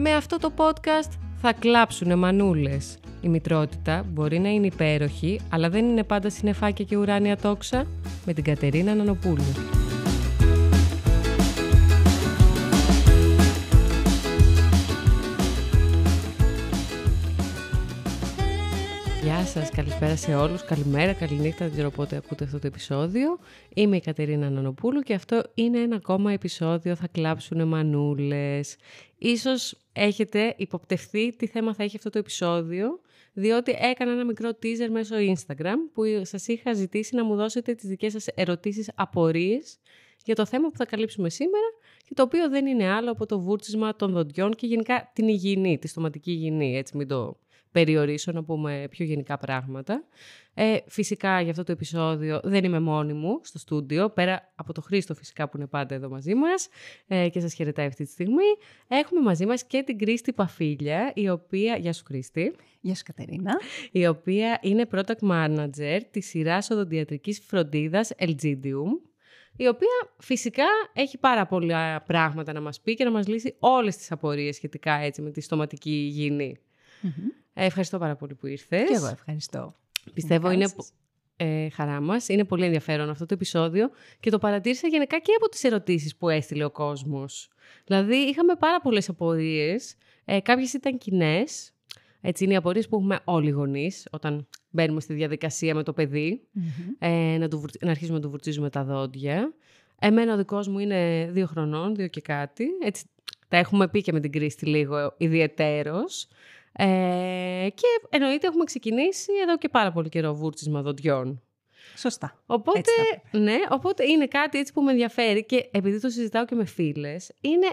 Με αυτό το podcast θα κλάψουνε μανούλες. Η μητρότητα μπορεί να είναι υπέροχη, αλλά δεν είναι πάντα συνεφάκια και ουράνια τόξα. Με την Κατερίνα Νανοπούλου. Σας, καλησπέρα σε όλους, καλημέρα, καληνύχτα, δεν ξέρω πότε ακούτε αυτό το επεισόδιο. Είμαι η Κατερίνα Νανοπούλου και αυτό είναι ένα ακόμα επεισόδιο «Θα κλάψουνε μανούλες». Ίσως έχετε υποπτευθεί τι θέμα θα έχει αυτό το επεισόδιο, διότι έκανα ένα μικρό teaser μέσω Instagram που σας είχα ζητήσει να μου δώσετε τις δικές σας ερωτήσεις, απορίες για το θέμα που θα καλύψουμε σήμερα και το οποίο δεν είναι άλλο από το βούρτσισμα των δοντιών και γενικά την υγιεινή, τη στοματική υγιεινή, έτσι μην το περιορίσω να πούμε πιο γενικά πράγματα. Ε, φυσικά για αυτό το επεισόδιο δεν είμαι μόνη μου στο στούντιο, πέρα από το Χρήστο φυσικά που είναι πάντα εδώ μαζί μας ε, και σας χαιρετάει αυτή τη στιγμή. Έχουμε μαζί μας και την Κρίστη Παφίλια, η οποία... Γεια σου Κρίστη. Γεια σου Κατερίνα. Η οποία είναι product manager της σειράς οδοντιατρικής φροντίδας Elgidium, η οποία φυσικά έχει πάρα πολλά πράγματα να μας πει και να μας λύσει όλες τις απορίες σχετικά έτσι με τη στοματική υγιεινή. Ε, ευχαριστώ πάρα πολύ που ήρθες. Και εγώ ευχαριστώ. Πιστεύω είναι ε, χαρά μας. Είναι πολύ ενδιαφέρον αυτό το επεισόδιο και το παρατήρησα γενικά και από τις ερωτήσεις που έστειλε ο κόσμος. Δηλαδή είχαμε πάρα πολλές απορίες. Ε, κάποιες ήταν κοινές. Έτσι είναι οι απορίες που έχουμε όλοι οι γονείς όταν μπαίνουμε στη διαδικασία με το παιδι ε, να, του, να αρχίσουμε να του βουρτσίζουμε τα δόντια. Εμένα ο δικός μου είναι δύο χρονών, δύο και κάτι. Έτσι, τα έχουμε πει και με την Κρίστη λίγο ιδιαιτέρως. Ε, και εννοείται έχουμε ξεκινήσει εδώ και πάρα πολύ καιρό βούρτσισμα δοντιών. Σωστά. Οπότε, ναι, οπότε είναι κάτι έτσι που με ενδιαφέρει και επειδή το συζητάω και με φίλες, είναι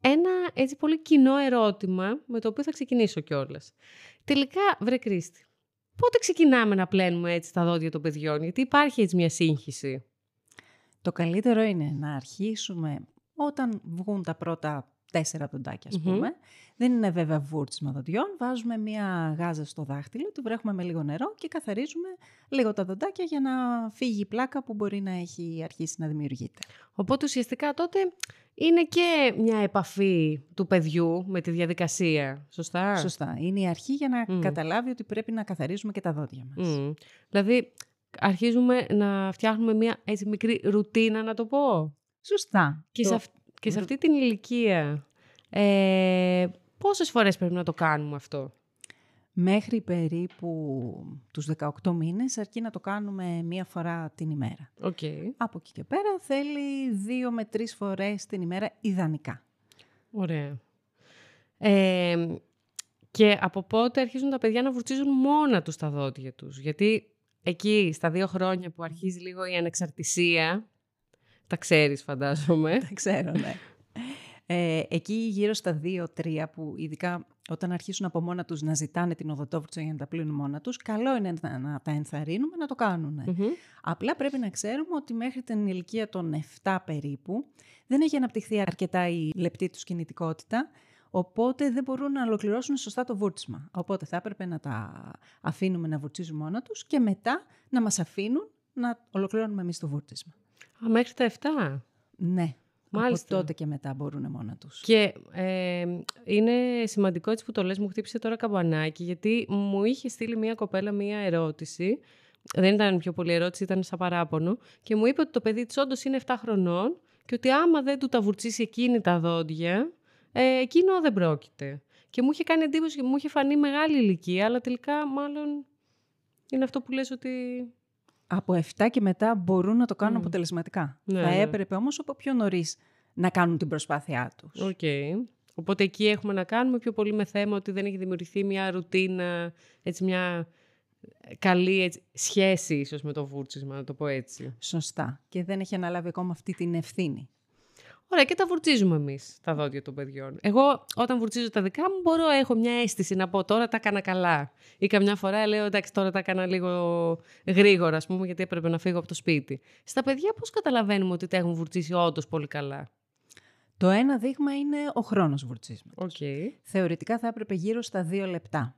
ένα έτσι πολύ κοινό ερώτημα με το οποίο θα ξεκινήσω κιόλας. Τελικά, βρε Κρίστη, πότε ξεκινάμε να πλένουμε έτσι τα δόντια των παιδιών, γιατί υπάρχει έτσι μια σύγχυση; Το καλύτερο είναι να αρχίσουμε όταν βγουν τα πρώτα τέσσερα δοντάκια, ας πούμε. Δεν είναι βέβαια βούρτσιμα δοντιών. Βάζουμε μία γάζα στο δάχτυλο, τη βρέχουμε με λίγο νερό και καθαρίζουμε λίγο τα δοντάκια για να φύγει η πλάκα που μπορεί να έχει αρχίσει να δημιουργείται. Οπότε ουσιαστικά τότε είναι και μια επαφή του παιδιού με τη διαδικασία, σωστά; Σωστά. Είναι η αρχή για να καταλάβει ότι πρέπει να καθαρίζουμε και τα δόντια μας. Mm. Δηλαδή αρχίζουμε να φτιάχνουμε μια έτσι μικρή ρουτίνα, να το πω. Σωστά. Και, σε, και σε αυτή την ηλικία, ε, πόσες φορές πρέπει να το κάνουμε αυτό; Μέχρι περίπου τους 18 μήνες, αρκεί να το κάνουμε μία φορά την ημέρα. Okay. Από εκεί και πέρα θέλει δύο με τρεις φορές την ημέρα ιδανικά. Ωραία. Ε, και από πότε αρχίζουν τα παιδιά να βουρτσίζουν μόνα τους τα δόντια τους; Γιατί εκεί στα δύο χρόνια που αρχίζει λίγο η ανεξαρτησία, τα ξέρεις φαντάζομαι. τα ξέρω, ναι. Ε, εκεί γύρω στα 2-3 που ειδικά όταν αρχίσουν από μόνα τους να ζητάνε την οδοτόβουρτσα για να τα πλύνουν μόνα τους, καλό είναι να, τα ενθαρρύνουμε να το κάνουν. Απλά πρέπει να ξέρουμε ότι μέχρι την ηλικία των 7 περίπου δεν έχει αναπτυχθεί αρκετά η λεπτή τους κινητικότητα, οπότε δεν μπορούν να ολοκληρώσουν σωστά το βούρτσιμα. Οπότε θα έπρεπε να τα αφήνουμε να βουρτσίζουν μόνα τους και μετά να μας αφήνουν να ολοκληρώνουμε εμείς το βούρτσισμα. Α, μέχρι τα 7. Ναι. Μάλιστα. Από τότε και μετά μπορούν μόνα τους. Και ε, είναι σημαντικό έτσι που το λες, μου χτύπησε τώρα καμπανάκι, γιατί μου είχε στείλει μία κοπέλα μία ερώτηση, δεν ήταν πιο πολύ ερώτηση, ήταν σαν παράπονο, και μου είπε ότι το παιδί της όντως είναι 7 χρονών και ότι άμα δεν του τα βουρτσίσει εκείνη τα δόντια, ε, εκείνο δεν πρόκειται. Και μου είχε κάνει εντύπωση και μου είχε φανεί μεγάλη ηλικία, αλλά τελικά μάλλον είναι αυτό που λες ότι από 7 και μετά μπορούν να το κάνουν αποτελεσματικά. Ναι, Θα ναι. έπρεπε όμως από πιο νωρίς να κάνουν την προσπάθειά τους. Ok. Okay. Οπότε εκεί έχουμε να κάνουμε πιο πολύ με θέμα ότι δεν έχει δημιουργηθεί μια ρουτίνα, έτσι μια καλή έτσι, σχέση ίσως με το βούρτσισμα, να το πω έτσι. Σωστά. Και δεν έχει αναλάβει ακόμα αυτή την ευθύνη. Ωραία, και τα βουρτσίζουμε εμείς τα δόντια των παιδιών. Εγώ, όταν βουρτσίζω τα δικά μου, μπορώ να έχω μια αίσθηση να πω τώρα τα έκανα καλά. Ή καμιά φορά λέω εντάξει, τώρα τα έκανα λίγο γρήγορα, ας πούμε, γιατί έπρεπε να φύγω από το σπίτι. Στα παιδιά, πώς καταλαβαίνουμε ότι τα έχουν βουρτσίσει όντως πολύ καλά; Το ένα δείγμα είναι ο χρόνος βουρτσίσματο. Okay. Θεωρητικά θα έπρεπε γύρω στα δύο λεπτά.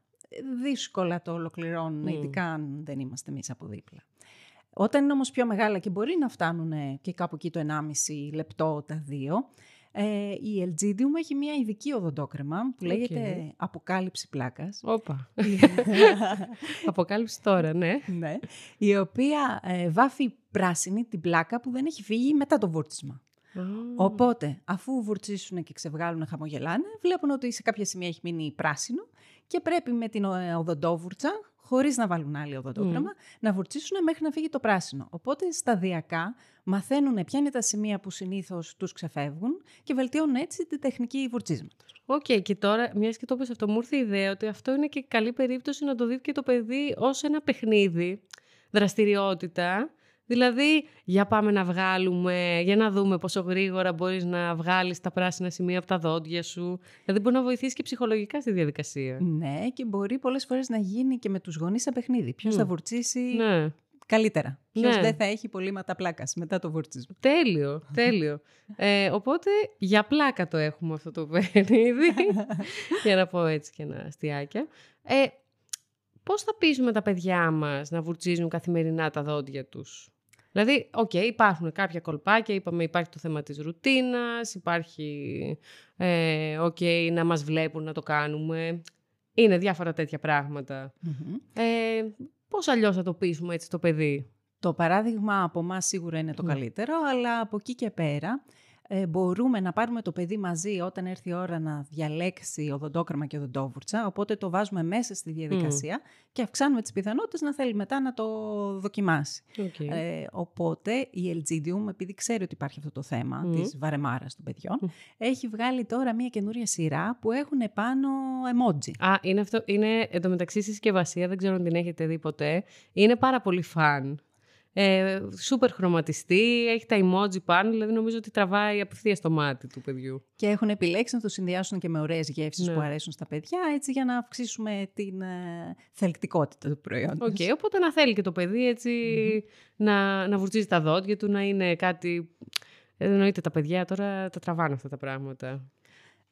Δύσκολα το ολοκληρώνουν, mm. ειδικά αν δεν είμαστε εμείς από δίπλα. Όταν είναι όμως πιο μεγάλα και μπορεί να φτάνουν και κάπου εκεί το 1,5 λεπτό τα δύο, Ε, η Ελτζίντιουμ έχει μια ειδική οδοντόκρεμα που λέγεται Αποκάλυψη Πλάκας. Όπα. Αποκάλυψη τώρα, ναι. ναι. Η οποία ε, βάφει πράσινη την πλάκα που δεν έχει φύγει μετά το βούρτσισμα. Οπότε, αφού βουρτσίσουν και ξεβγάλουν, χαμογελάνε, βλέπουν ότι σε κάποια σημεία έχει μείνει πράσινο και πρέπει με την ε, οδοντόβουρτσα, χωρίς να βάλουν άλλη οδοντόκρεμα, να βουρτσίσουν μέχρι να φύγει το πράσινο. Οπότε, σταδιακά μαθαίνουν ποια είναι τα σημεία που συνήθως τους ξεφεύγουν και βελτιώνουν έτσι την τεχνική βουρτσίσματος. Ok, okay, και τώρα, μιας και το αυτό, μου ήρθε η ιδέα ότι αυτό είναι και καλή περίπτωση να το δει και το παιδί ως ένα παιχνίδι, δραστηριότητα Δηλαδή, για πάμε να βγάλουμε, για να δούμε πόσο γρήγορα μπορείς να βγάλεις τα πράσινα σημεία από τα δόντια σου. Δηλαδή, μπορεί να βοηθήσει και ψυχολογικά στη διαδικασία. Ναι, και μπορεί πολλές φορές να γίνει και με τους γονείς σαν παιχνίδι. Ποιος θα βουρτσίσει ναι. καλύτερα. Ποιος ναι. δεν θα έχει πολύματα πλάκας μετά το βουρτσισμό. Τέλειο, τέλειο. ε, οπότε, για πλάκα το έχουμε αυτό το παιχνίδι. για να πω έτσι και ένα αστιάκια. Ε, πώς θα πείσουμε τα παιδιά μας να βουρτσίζουν καθημερινά τα δόντια τους; Δηλαδή, ok, okay, υπάρχουν κάποια κολπάκια, είπαμε υπάρχει το θέμα της ρουτίνας, υπάρχει, ε, okay, να μας βλέπουν να το κάνουμε. Είναι διάφορα τέτοια Ε, πώς αλλιώς θα το πείσουμε έτσι το παιδί; Το παράδειγμα από εμάς σίγουρα είναι το καλύτερο, αλλά από εκεί και πέρα ε, μπορούμε να πάρουμε το παιδί μαζί όταν έρθει η ώρα να διαλέξει οδοντόκρεμα και οδοντόβουρτσα, οπότε το βάζουμε μέσα στη διαδικασία και αυξάνουμε τις πιθανότητες να θέλει μετά να το δοκιμάσει. Okay. Ε, οπότε η Ελτζίντιουμ, επειδή ξέρει ότι υπάρχει αυτό το θέμα mm. της βαρεμάρας των παιδιών, έχει βγάλει τώρα μια καινούρια σειρά που έχουν πάνω emoji. Α, είναι αυτό, είναι εντωμεταξύ συσκευασία, δεν ξέρω αν την έχετε δει ποτέ. Είναι πάρα πολύ φαν ε, σούπερ χρωματιστή, έχει τα emoji πάνω, δηλαδή νομίζω ότι τραβάει απευθείας το μάτι του παιδιού. Και έχουν επιλέξει να το συνδυάσουν και με ωραίες γεύσεις ναι. που αρέσουν στα παιδιά, έτσι για να αυξήσουμε την ε, θελκτικότητα του προϊόντος. Ok, okay, οπότε να θέλει και το παιδί να, να βουρτσίζει τα δόντια του, να είναι κάτι... Εννοείται τα παιδιά τώρα τα τραβάνε αυτά τα πράγματα.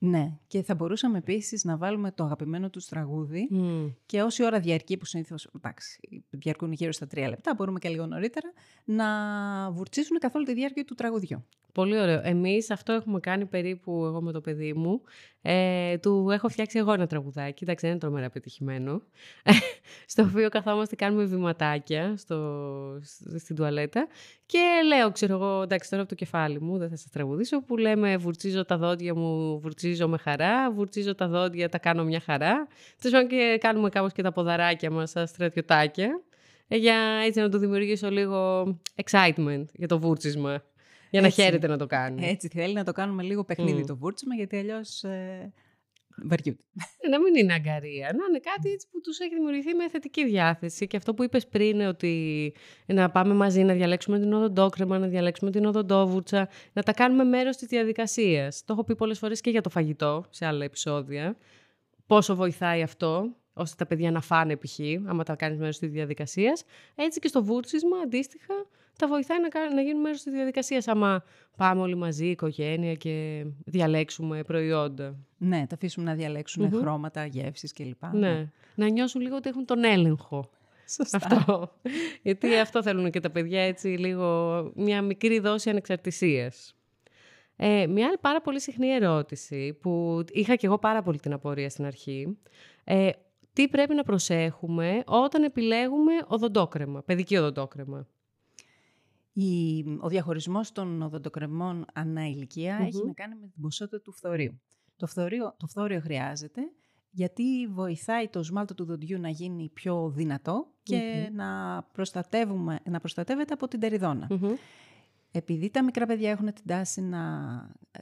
Ναι, και θα μπορούσαμε επίσης να βάλουμε το αγαπημένο τους τραγούδι και όση ώρα διαρκεί, που συνήθως διαρκούν γύρω στα τρία λεπτά, μπορούμε και λίγο νωρίτερα, να βουρτσίσουν καθ' όλη τη διάρκεια του τραγουδιού. Πολύ ωραίο. Εμείς αυτό έχουμε κάνει περίπου εγώ με το παιδί μου. Ε, του έχω φτιάξει εγώ ένα τραγουδάκι. Εντάξει, δεν είναι τρομερά πετυχημένο. στο οποίο καθόμαστε, κάνουμε βηματάκια στο, στην τουαλέτα. Και λέω, ξέρω εγώ, εντάξει, τώρα από το κεφάλι μου, δεν θα σας τραγουδήσω, που λέμε βουρτσίζω τα δόντια μου, βουρτσίζω με χαρά, βουρτσίζω τα δόντια, τα κάνω μια χαρά. Τέλος και κάνουμε κάπως και τα ποδαράκια μας σαν στρατιωτάκια. Ε, για έτσι να του δημιουργήσω λίγο excitement για το βούρτσισμα. Για να έτσι, χαίρεται να το κάνει. Έτσι, θέλει να το κάνουμε λίγο παιχνίδι το βούρτσιμα, γιατί αλλιώς ε, βαριούνται. Ε, να μην είναι αγκαρία. Να είναι κάτι έτσι που τους έχει δημιουργηθεί με θετική διάθεση. Και αυτό που είπες πριν, ότι να πάμε μαζί να διαλέξουμε την οδοντόκρεμα, να διαλέξουμε την οδοντόβουρτσα, να τα κάνουμε μέρος της διαδικασίας. Το έχω πει πολλές φορές και για το φαγητό σε άλλα επεισόδια. Πόσο βοηθάει αυτό ώστε τα παιδιά να φάνε π.χ., άμα τα κάνεις μέρος της διαδικασίας. Έτσι και στο βούρτσισμα, αντίστοιχα, τα βοηθάει να, να γίνουν μέρος της διαδικασίας. Άμα πάμε όλοι μαζί, οικογένεια και διαλέξουμε προϊόντα. Ναι, τα αφήσουμε να διαλέξουν χρώματα, γεύσεις κλπ. Ναι. Να νιώσουν λίγο ότι έχουν τον έλεγχο. Σωστά. Αυτό. Γιατί αυτό θέλουν και τα παιδιά έτσι λίγο μια μικρή δόση ανεξαρτησίας. Ε, μια άλλη πάρα πολύ συχνή ερώτηση που είχα και εγώ πάρα πολύ την απορία στην αρχή. Ε, τι πρέπει να προσέχουμε όταν επιλέγουμε οδοντόκρεμα, παιδική οδοντόκρεμα; Η, ο διαχωρισμός των οδοντοκρεμών ανά έχει να κάνει με την ποσότητα του φθορείου. Το φθόριο, το φθόριο χρειάζεται γιατί βοηθάει το σμάλτο του δοντιού να γίνει πιο δυνατό και να, προστατεύουμε, να προστατεύεται από την τεριδονα Επειδή τα μικρά παιδιά έχουν την τάση να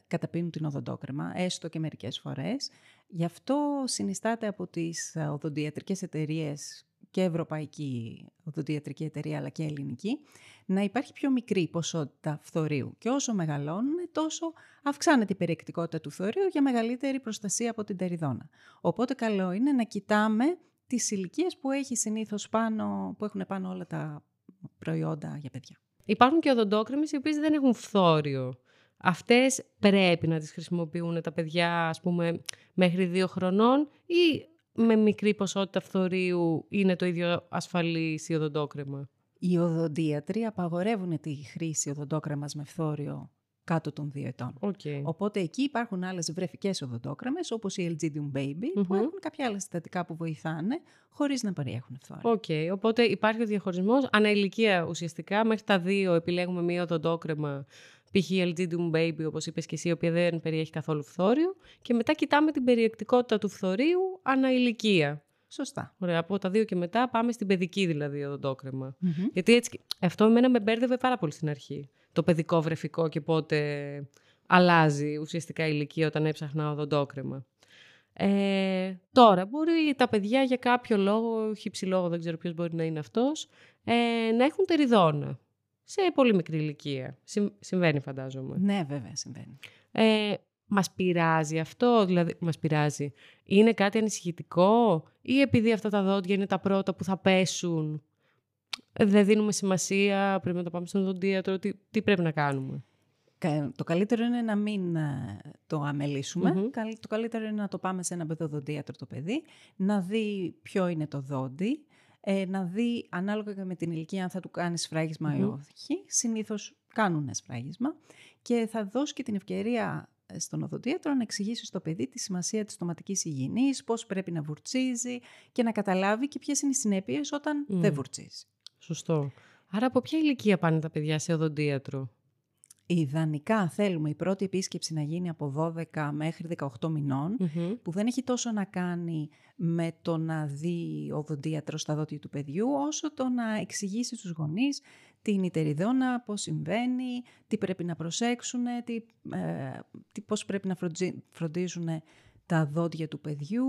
καταπίνουν την οδοντόκρεμα, έστω και μερικές φορές, γι' αυτό συνιστάται από τις οδοντιατρικές εταιρείες και ευρωπαϊκή οδοντιατρική εταιρεία αλλά και ελληνική, να υπάρχει πιο μικρή ποσότητα φθορείου. Και όσο μεγαλώνουν, τόσο αυξάνεται η περιεκτικότητα του φθορείου για μεγαλύτερη προστασία από την τεριδόνα. Οπότε καλό είναι να κοιτάμε τις ηλικίες που, έχει συνήθως πάνω, που έχουν πάνω όλα τα προϊόντα για παιδιά. Υπάρχουν και οδοντόκρεμες οι οποίες δεν έχουν φθόριο. Αυτές πρέπει να τις χρησιμοποιούν τα παιδιά, ας πούμε, μέχρι δύο χρονών ή με μικρή ποσότητα φθορείου είναι το ίδιο ασφαλής η οδοντόκρεμα. Οι οδοντίατροι απαγορεύουν τη χρήση οδοντόκρεμας με φθόριο κάτω των 2 ετών. Okay. Οπότε εκεί υπάρχουν άλλες βρεφικές οδοντόκραμες, όπως η Elgidium Baby, που έχουν κάποια άλλα συστατικά που βοηθάνε, χωρίς να περιέχουν φθόριο. Ok, okay. οπότε υπάρχει ο διαχωρισμός. Ανά ηλικία ουσιαστικά, μέχρι τα 2 επιλέγουμε μία οδοντόκρεμα π.χ. Elgidium Baby, όπως είπες και εσύ, η οποία δεν περιέχει καθόλου φθόριο. Και μετά κοιτάμε την περιεκτικότητα του φθορίου ανά ηλικία. Σωστά. Ωραία, από τα δύο και μετά πάμε στην παιδική δηλαδή οδοντόκρεμα. Γιατί έτσι, αυτό εμένα με μπέρδευε πάρα πολύ στην αρχή. Το παιδικό βρεφικό και πότε αλλάζει ουσιαστικά η ηλικία όταν έψαχνα οδοντόκρεμα. Ε, τώρα, μπορεί τα παιδιά για κάποιο λόγο, χύψη λόγο, δεν ξέρω ποιος μπορεί να είναι αυτός, ε, να έχουν τεριδόνα σε πολύ μικρή ηλικία. συμβαίνει φαντάζομαι. Ναι, βέβαια συμβαίνει. Ε, μας πειράζει αυτό, δηλαδή μας πειράζει. Είναι κάτι ανησυχητικό ή επειδή αυτά τα δόντια είναι τα πρώτα που θα πέσουν, δεν δίνουμε σημασία, πρέπει να τα πάμε στον δοντίατρο, τι, τι πρέπει να κάνουμε; Το καλύτερο είναι να μην ε, το αμελησουμε Το καλύτερο είναι να το πάμε σε ένα παιδοδοντίατρο το παιδί, να δει ποιο είναι το δόντι, ε, να δει ανάλογα και με την ηλικία αν θα του κάνεις σφράγισμα ή όχι. Συνήθως κάνουν σφράγισμα και θα δώσει και την ευκαιρία στον οδοντίατρο να εξηγήσει στο παιδί τη σημασία της στοματικής υγιεινής, πώς πρέπει να βουρτσίζει και να καταλάβει και ποιες είναι οι συνέπειες όταν δεν βουρτσίζει. Σωστό. Άρα από ποια ηλικία πάνε τα παιδιά σε οδοντίατρο; Ιδανικά θέλουμε η πρώτη επίσκεψη να γίνει από 12 μέχρι 18 μηνων που δεν έχει τόσο να κάνει με το να δει ο οδοντίατρο στα δόντια του παιδιού, όσο το να εξηγήσει στους γονείς την ιτεριδόνα, πώς συμβαίνει, τι πρέπει να προσέξουν, τι, ε, τι, πώς πρέπει να φροντίζουν τα δόντια του παιδιού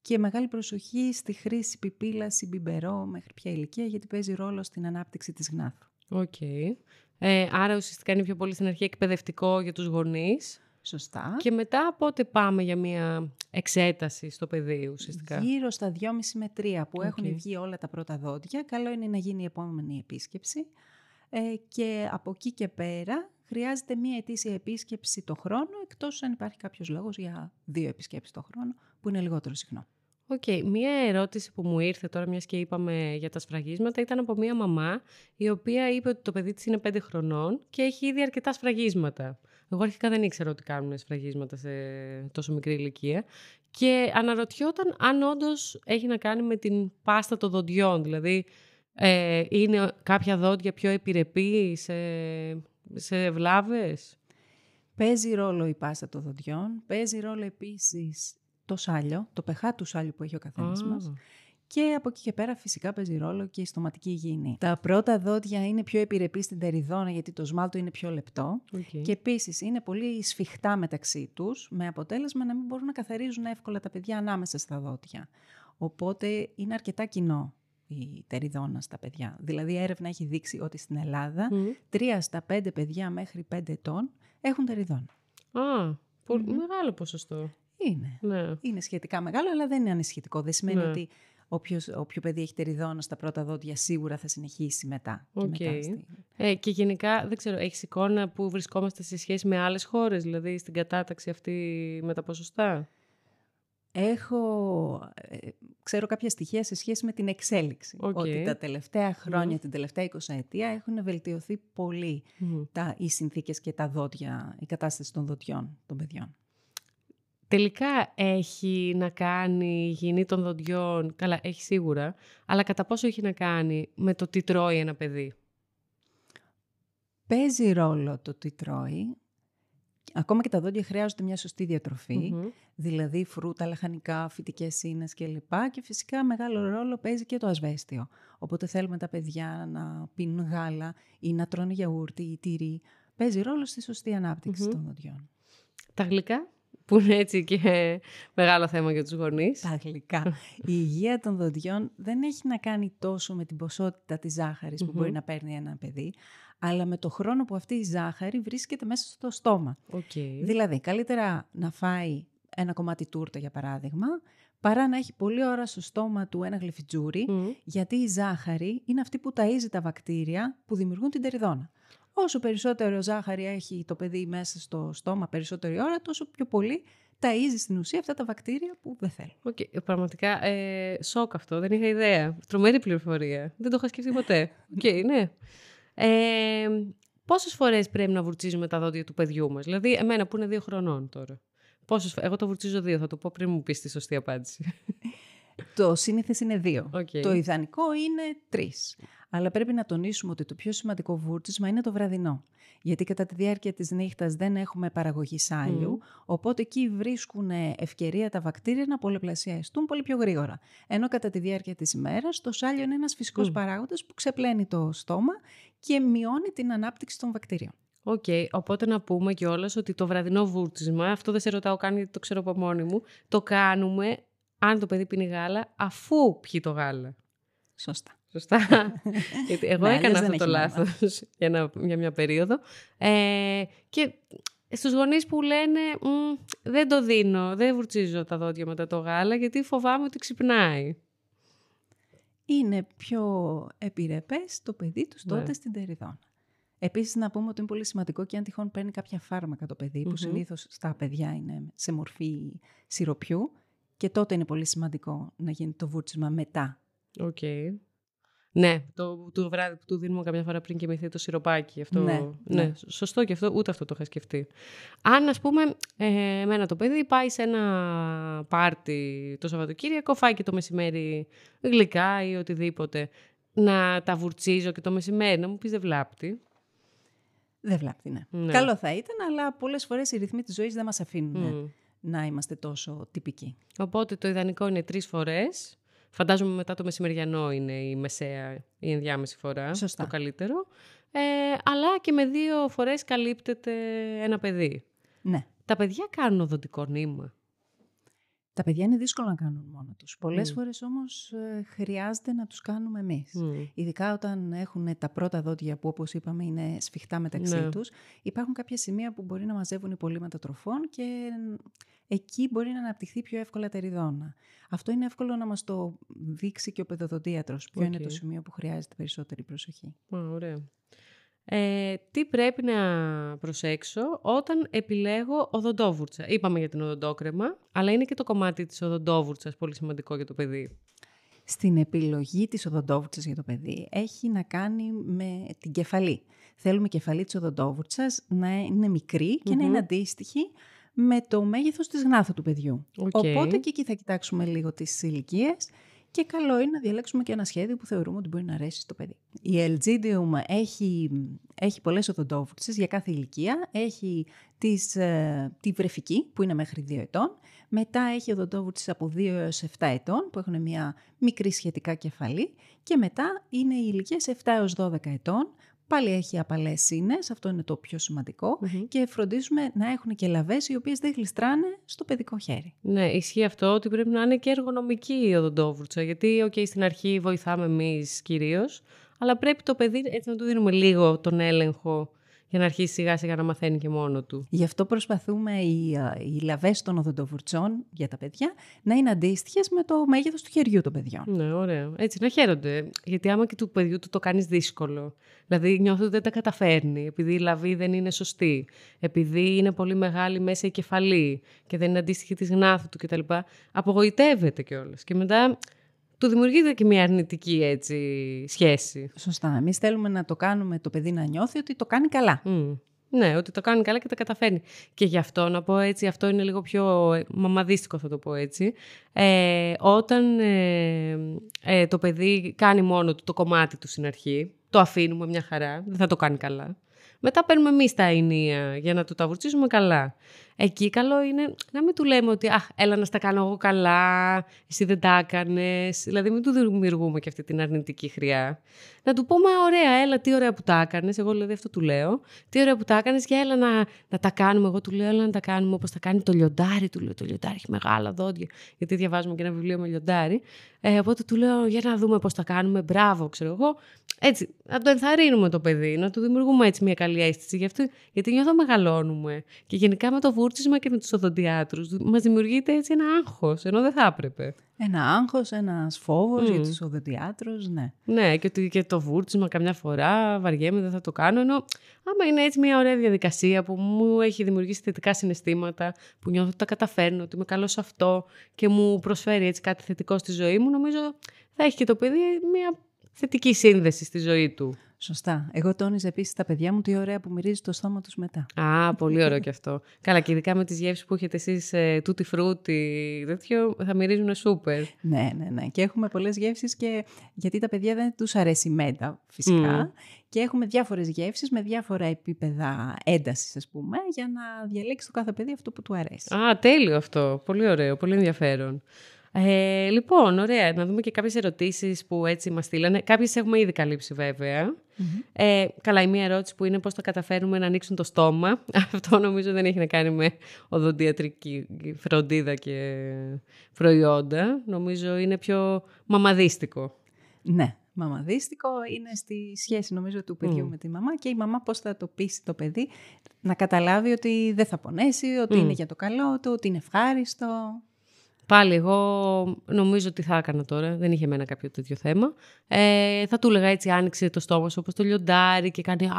και μεγάλη προσοχή στη χρήση πιπίλας ή μπιμπερό μέχρι ποια ηλικία, γιατί παίζει ρόλο στην ανάπτυξη της γνάθου. Οκ. Ε, άρα ουσιαστικά είναι πιο πολύ στην αρχή εκπαιδευτικό για τους γονείς. Σωστά. Και μετά πότε πάμε για μια εξέταση στο παιδί ουσιαστικά. Γύρω στα 2,5 με 3 που έχουν βγει όλα τα πρώτα δόντια. Καλό είναι να γίνει η επόμενη επίσκεψη. Ε, και από εκεί και πέρα χρειάζεται μία ετήσια επίσκεψη το χρόνο, εκτός αν υπάρχει κάποιος λόγος για δύο επισκέψεις το χρόνο, που είναι λιγότερο συχνό. OK. Okay. Μία ερώτηση που μου ήρθε τώρα, μιας και είπαμε για τα σφραγίσματα, ήταν από μία μαμά, η οποία είπε ότι το παιδί της είναι 5 χρονών και έχει ήδη αρκετά σφραγίσματα. Εγώ αρχικά δεν ήξερα ότι κάνουν σφραγίσματα σε τόσο μικρή ηλικία. Και αναρωτιόταν αν όντως έχει να κάνει με την πάστα των δοντιών. Δηλαδή, ε, είναι κάποια δόντια πιο επιρρεπή σε, σε βλάβες; Παίζει ρόλο η πάστα των δοντιών. Παίζει ρόλο επίσης το σάλιο, το πεχά του σάλιου που έχει ο καθένας μας. Και από εκεί και πέρα φυσικά παίζει ρόλο και η στοματική υγιεινή. Τα πρώτα δόντια είναι πιο επιρρεπή στην τεριδόνα γιατί το σμάλτο είναι πιο λεπτό. Και επίσης είναι πολύ σφιχτά μεταξύ τους, με αποτέλεσμα να μην μπορούν να καθαρίζουν εύκολα τα παιδιά ανάμεσα στα δόντια. Οπότε είναι αρκετά κοινό η τεριδόνα στα παιδιά. Δηλαδή η έρευνα έχει δείξει ότι στην Ελλάδα τρία στα πέντε παιδιά μέχρι πέντε ετών έχουν τεριδόνα. Α, πολύ μεγάλο ποσοστό. Είναι. Ναι. Είναι σχετικά μεγάλο, αλλά δεν είναι ανησυχητικό. Δεν σημαίνει ναι. ότι όποιος, όποιο παιδί έχει τεριδόνα στα πρώτα δόντια σίγουρα θα συνεχίσει μετά. Okay. Και, μετά στη... ε, και γενικά, δεν ξέρω, έχεις εικόνα που βρισκόμαστε σε σχέση με άλλες χώρες, δηλαδή στην κατάταξη αυτή με τα ποσοστά; Έχω, ε, ξέρω κάποια στοιχεία σε σχέση με την εξέλιξη. Ότι τα τελευταία χρόνια, την τελευταία 20 ετία, έχουν βελτιωθεί πολύ τα, οι συνθήκες και τα δόντια, η κατάσταση των δοντιών των παιδιών. Τελικά έχει να κάνει η υγιεινή των δοντιών, καλά έχει σίγουρα, αλλά κατά πόσο έχει να κάνει με το τι τρώει ένα παιδί; Παίζει ρόλο το τι τρώει. Ακόμα και τα δόντια χρειάζονται μια σωστή δηλαδή φρούτα, λαχανικά, φυτικές ίνες κλπ. Και φυσικά μεγάλο ρόλο παίζει και το ασβέστιο. Οπότε θέλουμε τα παιδιά να πίνουν γάλα ή να τρώνε γιαούρτι ή τυρί. Παίζει ρόλο στη σωστή των δοντιών. Τα γλυκά; Που είναι έτσι και μεγάλο θέμα για τους γονείς. Τα γλυκά. η υγεία των δοντιών δεν έχει να κάνει τόσο με την ποσότητα της ζάχαρης που μπορεί να παίρνει ένα παιδί, αλλά με το χρόνο που αυτή η ζάχαρη βρίσκεται μέσα στο στόμα. Okay. Δηλαδή, καλύτερα να φάει ένα κομμάτι τούρτα, για παράδειγμα, παρά να έχει πολλή ώρα στο στόμα του ένα γλυφιτζούρι, γιατί η ζάχαρη είναι αυτή που ταΐζει τα βακτήρια που δημιουργούν την τερηδόνα. Όσο περισσότερο ζάχαρη έχει το παιδί μέσα στο στόμα περισσότερη ώρα, τόσο πιο πολύ ταΐζει στην ουσία αυτά τα βακτήρια που δεν θέλει. Okay. Πραγματικά, ε, σοκ αυτό, δεν είχα ιδέα. Τρομερή πληροφορία. Δεν το είχα σκεφτεί ποτέ. OK, okay, ναι. Ε, πόσες φορές πρέπει να βουρτσίζουμε τα δόντια του παιδιού μας; Δηλαδή, εμένα που είναι δύο χρονών τώρα. Πόσες... Εγώ το βουρτσίζω δύο, θα το πω πριν μου πεις τη σωστή απάντηση. Το σύνηθες είναι δύο. Okay. Το ιδανικό είναι τρεις. Αλλά πρέπει να τονίσουμε ότι το πιο σημαντικό βούρτσισμα είναι το βραδινό. Γιατί κατά τη διάρκεια της νύχτας δεν έχουμε παραγωγή σάλιου, οπότε εκεί βρίσκουν ευκαιρία τα βακτήρια να πολλαπλασιαστούν πολύ πιο γρήγορα. Ενώ κατά τη διάρκεια της ημέρας το σάλιο είναι ένας φυσικός mm. παράγοντας που ξεπλένει το στόμα και μειώνει την ανάπτυξη των βακτήριων. OK, okay, οπότε να πούμε κιόλας ότι το βραδινό βούρτσισμα, αυτό δεν σε ρωτάω καν γιατί το ξέρω από μόνη μου, το κάνουμε αν το παιδί πίνει γάλα αφού πιει το γάλα. Σωστά. Σωστά. Γιατί εγώ ναι, έκανα αυτό το λάθος για, για μια περίοδο. Ε, και στους γονείς που λένε δεν το δίνω, δεν βουρτσίζω τα δόντια μετά το γάλα γιατί φοβάμαι ότι ξυπνάει. Είναι πιο επιρρεπές το παιδί τους τότε ναι. στην τερηδόνα. Επίσης να πούμε ότι είναι πολύ σημαντικό και αν τυχόν παίρνει κάποια φάρμακα το παιδί, που συνήθως στα παιδιά είναι σε μορφή σιροπιού, και τότε είναι πολύ σημαντικό να γίνει το βούρτσισμα μετά. OK. Okay. Ναι, το, το βράδυ που του δίνουμε καμιά φορά πριν κοιμηθεί το σιροπάκι. Αυτό, ναι, ναι. ναι, σωστό και αυτό, ούτε αυτό το είχα σκεφτεί. Αν, ας πούμε, ε, εμένα το παιδί πάει σε ένα πάρτι το Σαββατοκύριακο, φάει και το μεσημέρι γλυκά ή οτιδήποτε, να τα βουρτσίζω και το μεσημέρι, να μου πεις δεν βλάπτει. Δεν βλάπτει, ναι. ναι. Καλό θα ήταν, αλλά πολλές φορές οι ρυθμοί της ζωής δεν μας αφήνουν να είμαστε τόσο τυπικοί. Οπότε το ιδανικό είναι τρεις φορές. Φαντάζομαι μετά το μεσημεριανό είναι η μεσαία, η ενδιάμεση φορά. Σωστά. Το καλύτερο. Ε, αλλά και με δύο φορές καλύπτεται ένα παιδί. Ναι. Τα παιδιά κάνουν οδοντικό νήμα. Τα παιδιά είναι δύσκολο να κάνουν μόνο τους. Πολλές mm. φορές όμως ε, χρειάζεται να τους κάνουμε εμείς. Mm. Ειδικά όταν έχουν τα πρώτα δόντια που όπως είπαμε είναι σφιχτά μεταξύ ναι. τους. Υπάρχουν κάποια σημεία που μπορεί να μαζεύουν υπολείμματα τροφών και εκεί μπορεί να αναπτυχθεί πιο εύκολα τα ριδόνα. Αυτό είναι εύκολο να μας το δείξει και ο παιδοδοντίατρος. Ποιο είναι το σημείο που χρειάζεται περισσότερη προσοχή. ωραία. Ε, τι πρέπει να προσέξω όταν επιλέγω οδοντόβουρτσα. Είπαμε για την οδοντόκρεμα, αλλά είναι και το κομμάτι της οδοντόβουρτσας πολύ σημαντικό για το παιδί. Στην επιλογή της οδοντόβουρτσας για το παιδί έχει να κάνει με την κεφαλή. Θέλουμε η κεφαλή της οδοντόβουρτσας να είναι μικρή και να είναι αντίστοιχη με το μέγεθος της γνάθου του παιδιού. Οπότε και εκεί θα κοιτάξουμε λίγο τις ηλικίες και καλό είναι να διαλέξουμε και ένα σχέδιο που θεωρούμε ότι μπορεί να αρέσει στο παιδί. Η Elgidium έχει, έχει πολλές οδοντόβουρτσες για κάθε ηλικία. Έχει τις, ε, τη βρεφική που είναι μέχρι 2 ετών. Μετά έχει οδοντόβουρτσες από 2 έως 7 ετών που έχουν μια μικρή σχετικά κεφαλή. Και μετά είναι οι ηλικίες 7 έως 12 ετών Πάλι έχει απαλές σύνε, αυτό είναι το πιο σημαντικο και φροντίζουμε να έχουν και λαβές οι οποίες δεν γλιστράνε στο παιδικό χέρι. Ναι, ισχύει αυτό ότι πρέπει να είναι και εργονομική η οδοντόβουρτσα, γιατί okay, στην αρχή βοηθάμε εμείς κυρίως, αλλά πρέπει το παιδί έτσι να του δίνουμε λίγο τον έλεγχο για να αρχίσει σιγά σιγά να μαθαίνει και μόνο του. Γι' αυτό προσπαθούμε οι, οι λαβές των οδοντοβουρτσών για τα παιδιά να είναι αντίστοιχες με το μέγεθος του χεριού των παιδιών. Ναι, ωραίο. Έτσι, να χαίρονται. Γιατί άμα και του παιδιού του το κάνεις δύσκολο, δηλαδή νιώθει ότι δεν τα καταφέρνει, επειδή η λαβή δεν είναι σωστή, επειδή είναι πολύ μεγάλη μέσα η κεφαλή και δεν είναι αντίστοιχη της γνάθου του κτλ. Απογοητεύεται κιόλας. Και μετά του δημιουργείται και μια αρνητική έτσι, σχέση. Σωστά. Εμείς θέλουμε να το κάνουμε το παιδί να νιώθει ότι το κάνει καλά. Ναι, ότι το κάνει καλά και τα καταφέρνει. Και γι' αυτό να πω έτσι, αυτό είναι λίγο πιο ε, μαμαδίστικο θα το πω έτσι. Ε, όταν ε, ε, το παιδί κάνει μόνο του το κομμάτι του στην αρχή, το αφήνουμε μια χαρά, δεν θα το κάνει καλά. Μετά παίρνουμε εμείς τα ενία για να του τα βουρτσίσουμε καλά. Εκεί καλό είναι να μην του λέμε ότι Αχ, έλα να στα κάνω εγώ καλά, εσύ δεν τα έκανες. Δηλαδή, μην του δημιουργούμε και αυτή την αρνητική χρειά. Να του πούμε, ωραία, έλα, τι ωραία που τα έκανες. Εγώ δηλαδή αυτό του λέω. Τι ωραία που τα έκανες και έλα να, να τα κάνουμε. Εγώ του λέω, έλα να τα κάνουμε όπως τα κάνει το λιοντάρι. Του λέω, το λιοντάρι έχει μεγάλα δόντια. Γιατί διαβάζουμε και ένα βιβλίο με λιοντάρι. Ε, οπότε του λέω, για να δούμε πώς τα κάνουμε. Μπράβο, ξέρω εγώ. Έτσι, να το ενθαρρύνουμε το παιδί, να του δημιουργούμε έτσι μια καλή αίσθηση. Γιατί, γιατί νιώθω μεγαλώνουμε. Και γενικά με το βούρτσισμα και με τους οδοντιάτρους μας δημιουργείται έτσι ένα άγχος, ενώ δεν θα έπρεπε. Ένα άγχος, ένας φόβος mm. για τους οδοντιάτρους, ναι. Ναι, και, και το βούρτσισμα καμιά φορά βαριέμαι, δεν θα το κάνω. Ενώ άμα είναι έτσι μια ωραία διαδικασία που μου έχει δημιουργήσει θετικά συναισθήματα, που νιώθω ότι τα καταφέρνω, ότι είμαι καλός σε αυτό και μου προσφέρει έτσι κάτι θετικό στη ζωή μου, νομίζω θα έχει και το παιδί μια θετική σύνδεση στη ζωή του. Σωστά. Εγώ τόνιζα επίσης τα παιδιά μου τι ωραία που μυρίζει το στόμα τους μετά. Α, πολύ ωραίο κι αυτό. Καλά, και ειδικά με τις γεύσεις που έχετε εσείς, ε, τούτη φρούτη, τέτοιο, θα μυρίζουν σούπερ. Ναι, ναι, ναι. Και έχουμε πολλές γεύσεις και γιατί τα παιδιά δεν τους αρέσει η μέντα, φυσικά. Και έχουμε διάφορες γεύσεις με διάφορα επίπεδα έντασης, ας πούμε, για να διαλέξει το κάθε παιδί αυτό που του αρέσει. Α, τέλειο αυτό. Πολύ ωραίο, πολύ ενδιαφέρον. Ε, λοιπόν, ωραία. Να δούμε και κάποιες ερωτήσεις που έτσι μας στείλανε. Κάποιες έχουμε ήδη καλύψει Ε, καλά, η μία ερώτηση που είναι πώς θα καταφέρουμε να ανοίξουν το στόμα. Αυτό νομίζω δεν έχει να κάνει με οδοντιατρική φροντίδα και προϊόντα. Νομίζω είναι πιο μαμαδίστικο. Ναι, μαμαδίστικο είναι στη σχέση νομίζω του παιδιού με τη μαμά και η μαμά πώς θα το πείσει το παιδί να καταλάβει ότι δεν θα πονέσει, ότι είναι για το καλό του, ότι είναι ευχάριστο. Πάλι εγώ νομίζω ότι θα έκανα τώρα, δεν είχε μένα κάποιο τέτοιο θέμα. Ε, θα του έλεγα έτσι άνοιξε το στόμα σου όπως το λιοντάρι και κάνει α,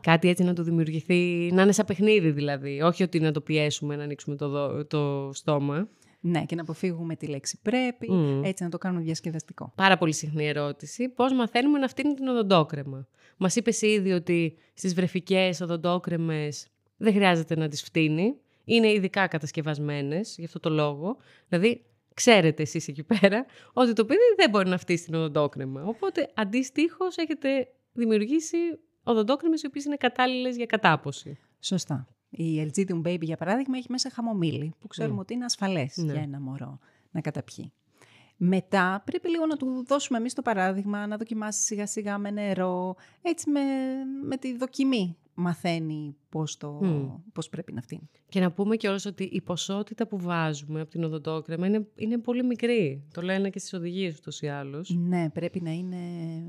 κάτι έτσι να του δημιουργηθεί, να είναι σαν παιχνίδι δηλαδή. Όχι ότι να το πιέσουμε να ανοίξουμε το, το στόμα. Ναι, και να αποφύγουμε τη λέξη πρέπει, έτσι να το κάνουμε διασκεδαστικό. Πάρα πολύ συχνή ερώτηση. Πώς μαθαίνουμε να φτύνει την οδοντόκρεμα; Μας είπες ήδη ότι στις βρεφικές οδοντόκρεμες δεν χρειάζεται να τις φτύνει είναι ειδικά κατασκευασμένες για αυτό το λόγο. Δηλαδή, ξέρετε εσείς εκεί πέρα ότι το παιδί δεν μπορεί να φτύσει την οδοντόκρεμα. Οπότε, αντίστοιχω, έχετε δημιουργήσει οδοντόκρεμες οι οποίες είναι κατάλληλες για κατάποση. Σωστά. Η Elgidium Baby, για παράδειγμα, έχει μέσα χαμομήλι, που ξέρουμε ότι είναι ασφαλές ναι. για ένα μωρό να καταπιεί. Μετά πρέπει λίγο να του δώσουμε εμείς το παράδειγμα, να δοκιμάσει σιγά σιγά με νερό, έτσι με, με τη δοκιμή μαθαίνει πώς, το, πώς πρέπει να φτύνει. Και να πούμε και όλος ότι η ποσότητα που βάζουμε από την οδοντόκρεμα είναι, είναι πολύ μικρή. Το λένε και στις οδηγίες ούτως ή άλλως. Ναι, πρέπει να είναι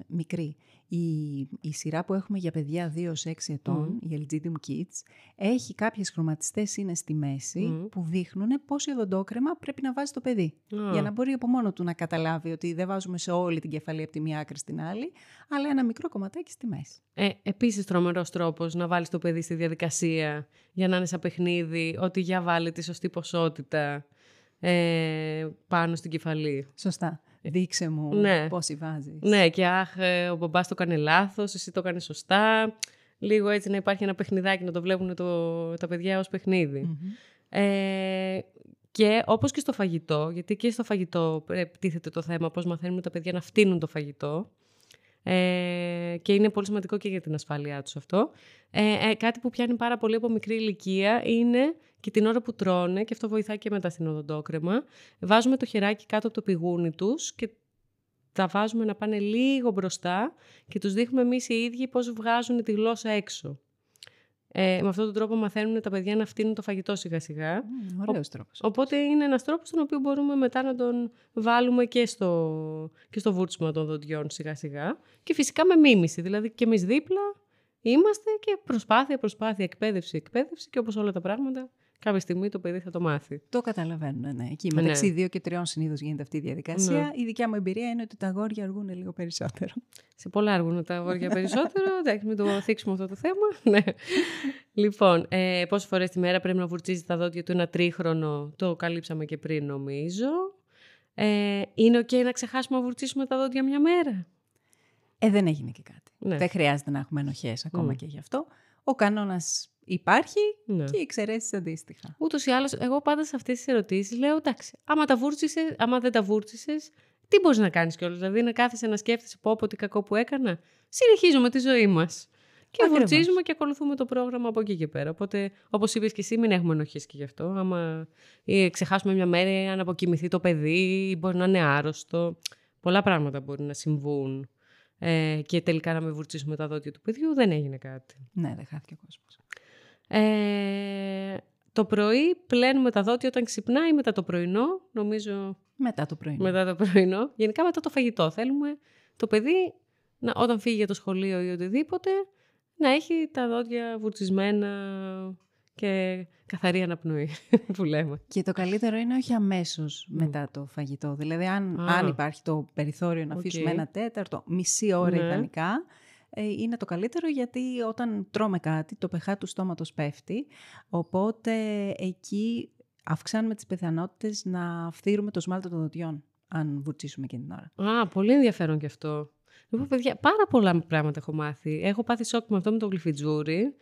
μικρή. Η, η σειρά που έχουμε για παιδιά 2-6 ετών, η Elgidium Kids, έχει κάποιες χρωματιστές είναι στη μέση που δείχνουν πόση οδοντόκρεμα πρέπει να βάζει το παιδί. Για να μπορεί από μόνο του να καταλάβει ότι δεν βάζουμε σε όλη την κεφαλή από τη μία άκρη στην άλλη, αλλά ένα μικρό κομματάκι στη μέση. Ε, επίσης τρομερός τρόπος να βάλεις το παιδί στη διαδικασία για να είναι σαν παιχνίδι, ότι για βάλει τη σωστή ποσότητα ε, πάνω στην κεφαλή. Σωστά. Δείξε μου ναι. πόσοι βάζεις. Ναι, και αχ, ε, ο μπαμπάς το έκανε λάθος, εσύ το έκανε σωστά. Λίγο έτσι να υπάρχει ένα παιχνιδάκι, να το βλέπουν το, τα παιδιά ως παιχνιδι Ε, και όπως και στο φαγητό, γιατί και στο φαγητό τίθεται το θέμα πώς μαθαίνουμε τα παιδιά να φτύνουν το φαγητό. Ε, και είναι πολύ σημαντικό και για την ασφάλειά τους αυτό. Ε, ε, κάτι που πιάνει πάρα πολύ από μικρή ηλικία είναι και την ώρα που τρώνε, και αυτό βοηθάει και μετά στην οδοντόκρεμα, βάζουμε το χεράκι κάτω από το πηγούνι τους και τα βάζουμε να πάνε λίγο μπροστά και τους δείχνουμε εμείς οι ίδιοι πώς βγάζουν τη γλώσσα έξω. Ε, με αυτόν τον τρόπο μαθαίνουν τα παιδιά να φτύνουν το φαγητό σιγά σιγά. Mm, ωραίος τρόπος. Οπότε είναι ένας τρόπος τον οποίο μπορούμε μετά να τον βάλουμε και στο, και στο βούρτσμα των δοντιών σιγά σιγά. Και φυσικά με μίμηση, δηλαδή και εμείς δίπλα είμαστε και προσπάθεια, προσπάθεια, εκπαίδευση, εκπαίδευση και όπως όλα τα πράγματα κάποια στιγμή το παιδί θα το μάθει. Το καταλαβαίνουν, ναι. Εκεί μεταξύ ναι. δύο και τριών συνήθως γίνεται αυτή η διαδικασία. Ναι. Η δικιά μου εμπειρία είναι ότι τα αγόρια αργούν λίγο περισσότερο. Σε πολλά αργούν τα αγόρια περισσότερο. Εντάξει, μην το θίξουμε αυτό το θέμα. ναι. Λοιπόν, ε, πόσες φορές τη μέρα πρέπει να βουρτσίζει τα δόντια του ένα τρίχρονο. Το καλύψαμε και πριν, νομίζω. Ε, είναι OK να ξεχάσουμε να βουρτσίσουμε τα δόντια μια μέρα; Ε, δεν έγινε και κάτι. Ναι. Δεν χρειάζεται να έχουμε ενοχές ακόμα mm. και γι' αυτό. Ο κανόνας υπάρχει ναι. και οι εξαιρέσεις αντίστοιχα. Ούτως ή άλλως, εγώ πάντα σε αυτές τις ερωτήσεις λέω: Εντάξει, άμα, τα βούρτσισες, άμα δεν τα βούρτσισες, τι μπορείς να κάνεις κιόλας. Δηλαδή, να κάθεσαι να σκέφτεσαι πω πω τι κακό που έκανα. Συνεχίζουμε τη ζωή μας. Και Ακριβώς. βουρτσίζουμε και ακολουθούμε το πρόγραμμα από εκεί και πέρα. Οπότε, όπως είπες και εσύ, μην έχουμε ενοχές και γι' αυτό. Άμα ή ξεχάσουμε μια μέρα, αν αποκοιμηθεί το παιδί, μπορεί να είναι άρρωστο. Πολλά πράγματα μπορεί να συμβούν. Ε, και τελικά να με βουρτσίσουμε τα δόντια του παιδιού, δεν έγινε κάτι. Ναι, δεν χάθηκε ο κόσμος. Ε, το πρωί πλένουμε τα δόντια όταν ξυπνάει ή μετά το πρωινό, νομίζω. Μετά το πρωινό. Μετά το πρωινό. Γενικά μετά το φαγητό. Θέλουμε το παιδί, να, όταν φύγει για το σχολείο ή οτιδήποτε, να έχει τα δόντια βουρτσισμένα και καθαρή αναπνοή που λέμε. Και το καλύτερο είναι όχι αμέσως μετά το φαγητό. Δηλαδή, αν, αν υπάρχει το περιθώριο να αφήσουμε ένα τέταρτο, μισή ώρα ναι. ιδανικά, ε, είναι το καλύτερο γιατί όταν τρώμε κάτι το pH του στόματος πέφτει, οπότε εκεί αυξάνουμε τις πιθανότητες να φθύρουμε το σμάλτο των δοντιών, αν βουρτσίσουμε εκείνη την ώρα. Α, πολύ ενδιαφέρον και αυτό. Λοιπόν, παιδιά, πάρα πολλά πράγματα έχω μάθει. Έχω πάθει σοκ με αυτό με το γλυφιτζούρι.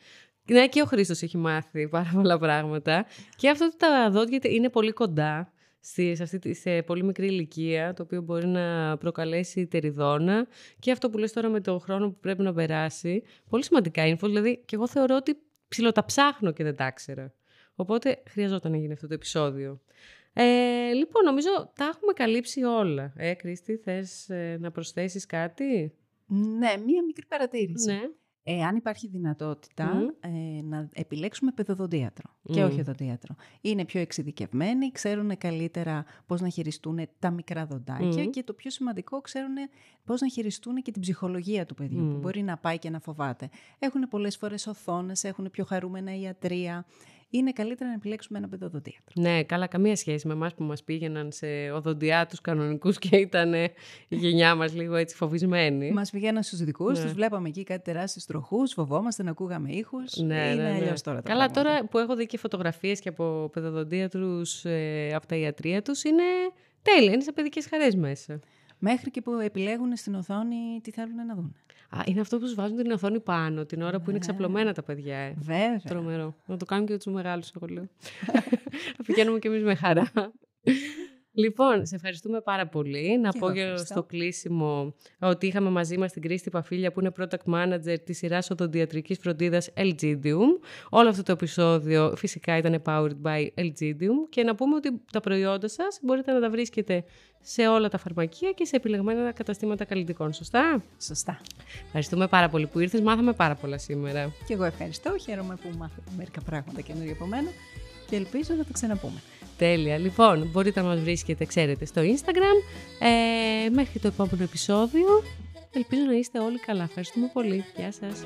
Ναι, και ο Χρήστος έχει μάθει πάρα πολλά πράγματα. Και αυτό ότι τα δόντια είναι πολύ κοντά σε, αυτή, σε πολύ μικρή ηλικία, το οποίο μπορεί να προκαλέσει τεριδόνα. Και αυτό που λες τώρα με το χρόνο που πρέπει να περάσει. Πολύ σημαντικά info, δηλαδή και εγώ θεωρώ ότι ψιλοταψάχνω και δεν τα ήξερα. Οπότε χρειαζόταν να γίνει αυτό το επεισόδιο. Ε, λοιπόν, νομίζω τα έχουμε καλύψει όλα. Ε, Κρίστη, θες ε, να προσθέσεις κάτι; Ναι, μία μικρή παρατήρηση. Ναι. Ε, αν υπάρχει δυνατότητα ε, να επιλέξουμε παιδοδοντίατρο και όχι οδοντίατρο. Είναι πιο εξειδικευμένοι, ξέρουν καλύτερα πώς να χειριστούν τα μικρά δοντάκια και το πιο σημαντικό ξέρουν πώς να χειριστούν και την ψυχολογία του παιδιού που μπορεί να πάει και να φοβάται. Έχουν πολλές φορές οθόνες, έχουν πιο χαρούμενα ιατρία είναι καλύτερα να επιλέξουμε ένα παιδοδοντίατρο. Ναι, καλά, καμία σχέση με εμάς που μας πήγαιναν σε οδοντιάτρου κανονικούς και ήταν η γενιά μας λίγο έτσι φοβισμένη. Μας πηγαίναν στους δικούς ναι. τους, βλέπαμε εκεί κάτι τεράστιου τροχούς, φοβόμαστε, να ακούγαμε ήχους. Ναι, είναι ναι, ναι. αλλιώς τώρα. καλά, τώρα που έχω δει και φωτογραφίες και από παιδοδοντίατρους ε, από τα ιατρία τους, είναι τέλεια, είναι σε παιδικές χαρές μέσα. Μέχρι και που επιλέγουν στην οθόνη τι θέλουν να δουν. Α, είναι αυτό που σου βάζουν την οθόνη πάνω, την ώρα που είναι ναι. ξαπλωμένα τα παιδιά. Ε. Βέβαια. Τρομερό. Να το κάνουν και τους μεγάλους, εγώ λέω. πηγαίνουμε κι εμείς με χαρά. Λοιπόν, σε ευχαριστούμε πάρα πολύ. Να πω για στο κλείσιμο ότι είχαμε μαζί μας την Κρίστη Παφίλια που είναι product manager της σειράς οδοντιατρικής φροντίδας Elgidium. Όλο αυτό το επεισόδιο φυσικά ήταν powered by Elgidium και να πούμε ότι τα προϊόντα σας μπορείτε να τα βρίσκετε σε όλα τα φαρμακεία και σε επιλεγμένα καταστήματα καλλιτικών. Σωστά; Σωστά. Ευχαριστούμε πάρα πολύ που ήρθες. Μάθαμε πάρα πολλά σήμερα. Και εγώ ευχαριστώ. Χαίρομαι που μάθατε μερικά πράγματα καινούργια από μένα και ελπίζω να τα ξαναπούμε. Τέλεια. Λοιπόν, μπορείτε να μας βρίσκετε, ξέρετε, στο Instagram. Ε, μέχρι το επόμενο επεισόδιο. Ελπίζω να είστε όλοι καλά. Ευχαριστούμε πολύ. Γεια σας.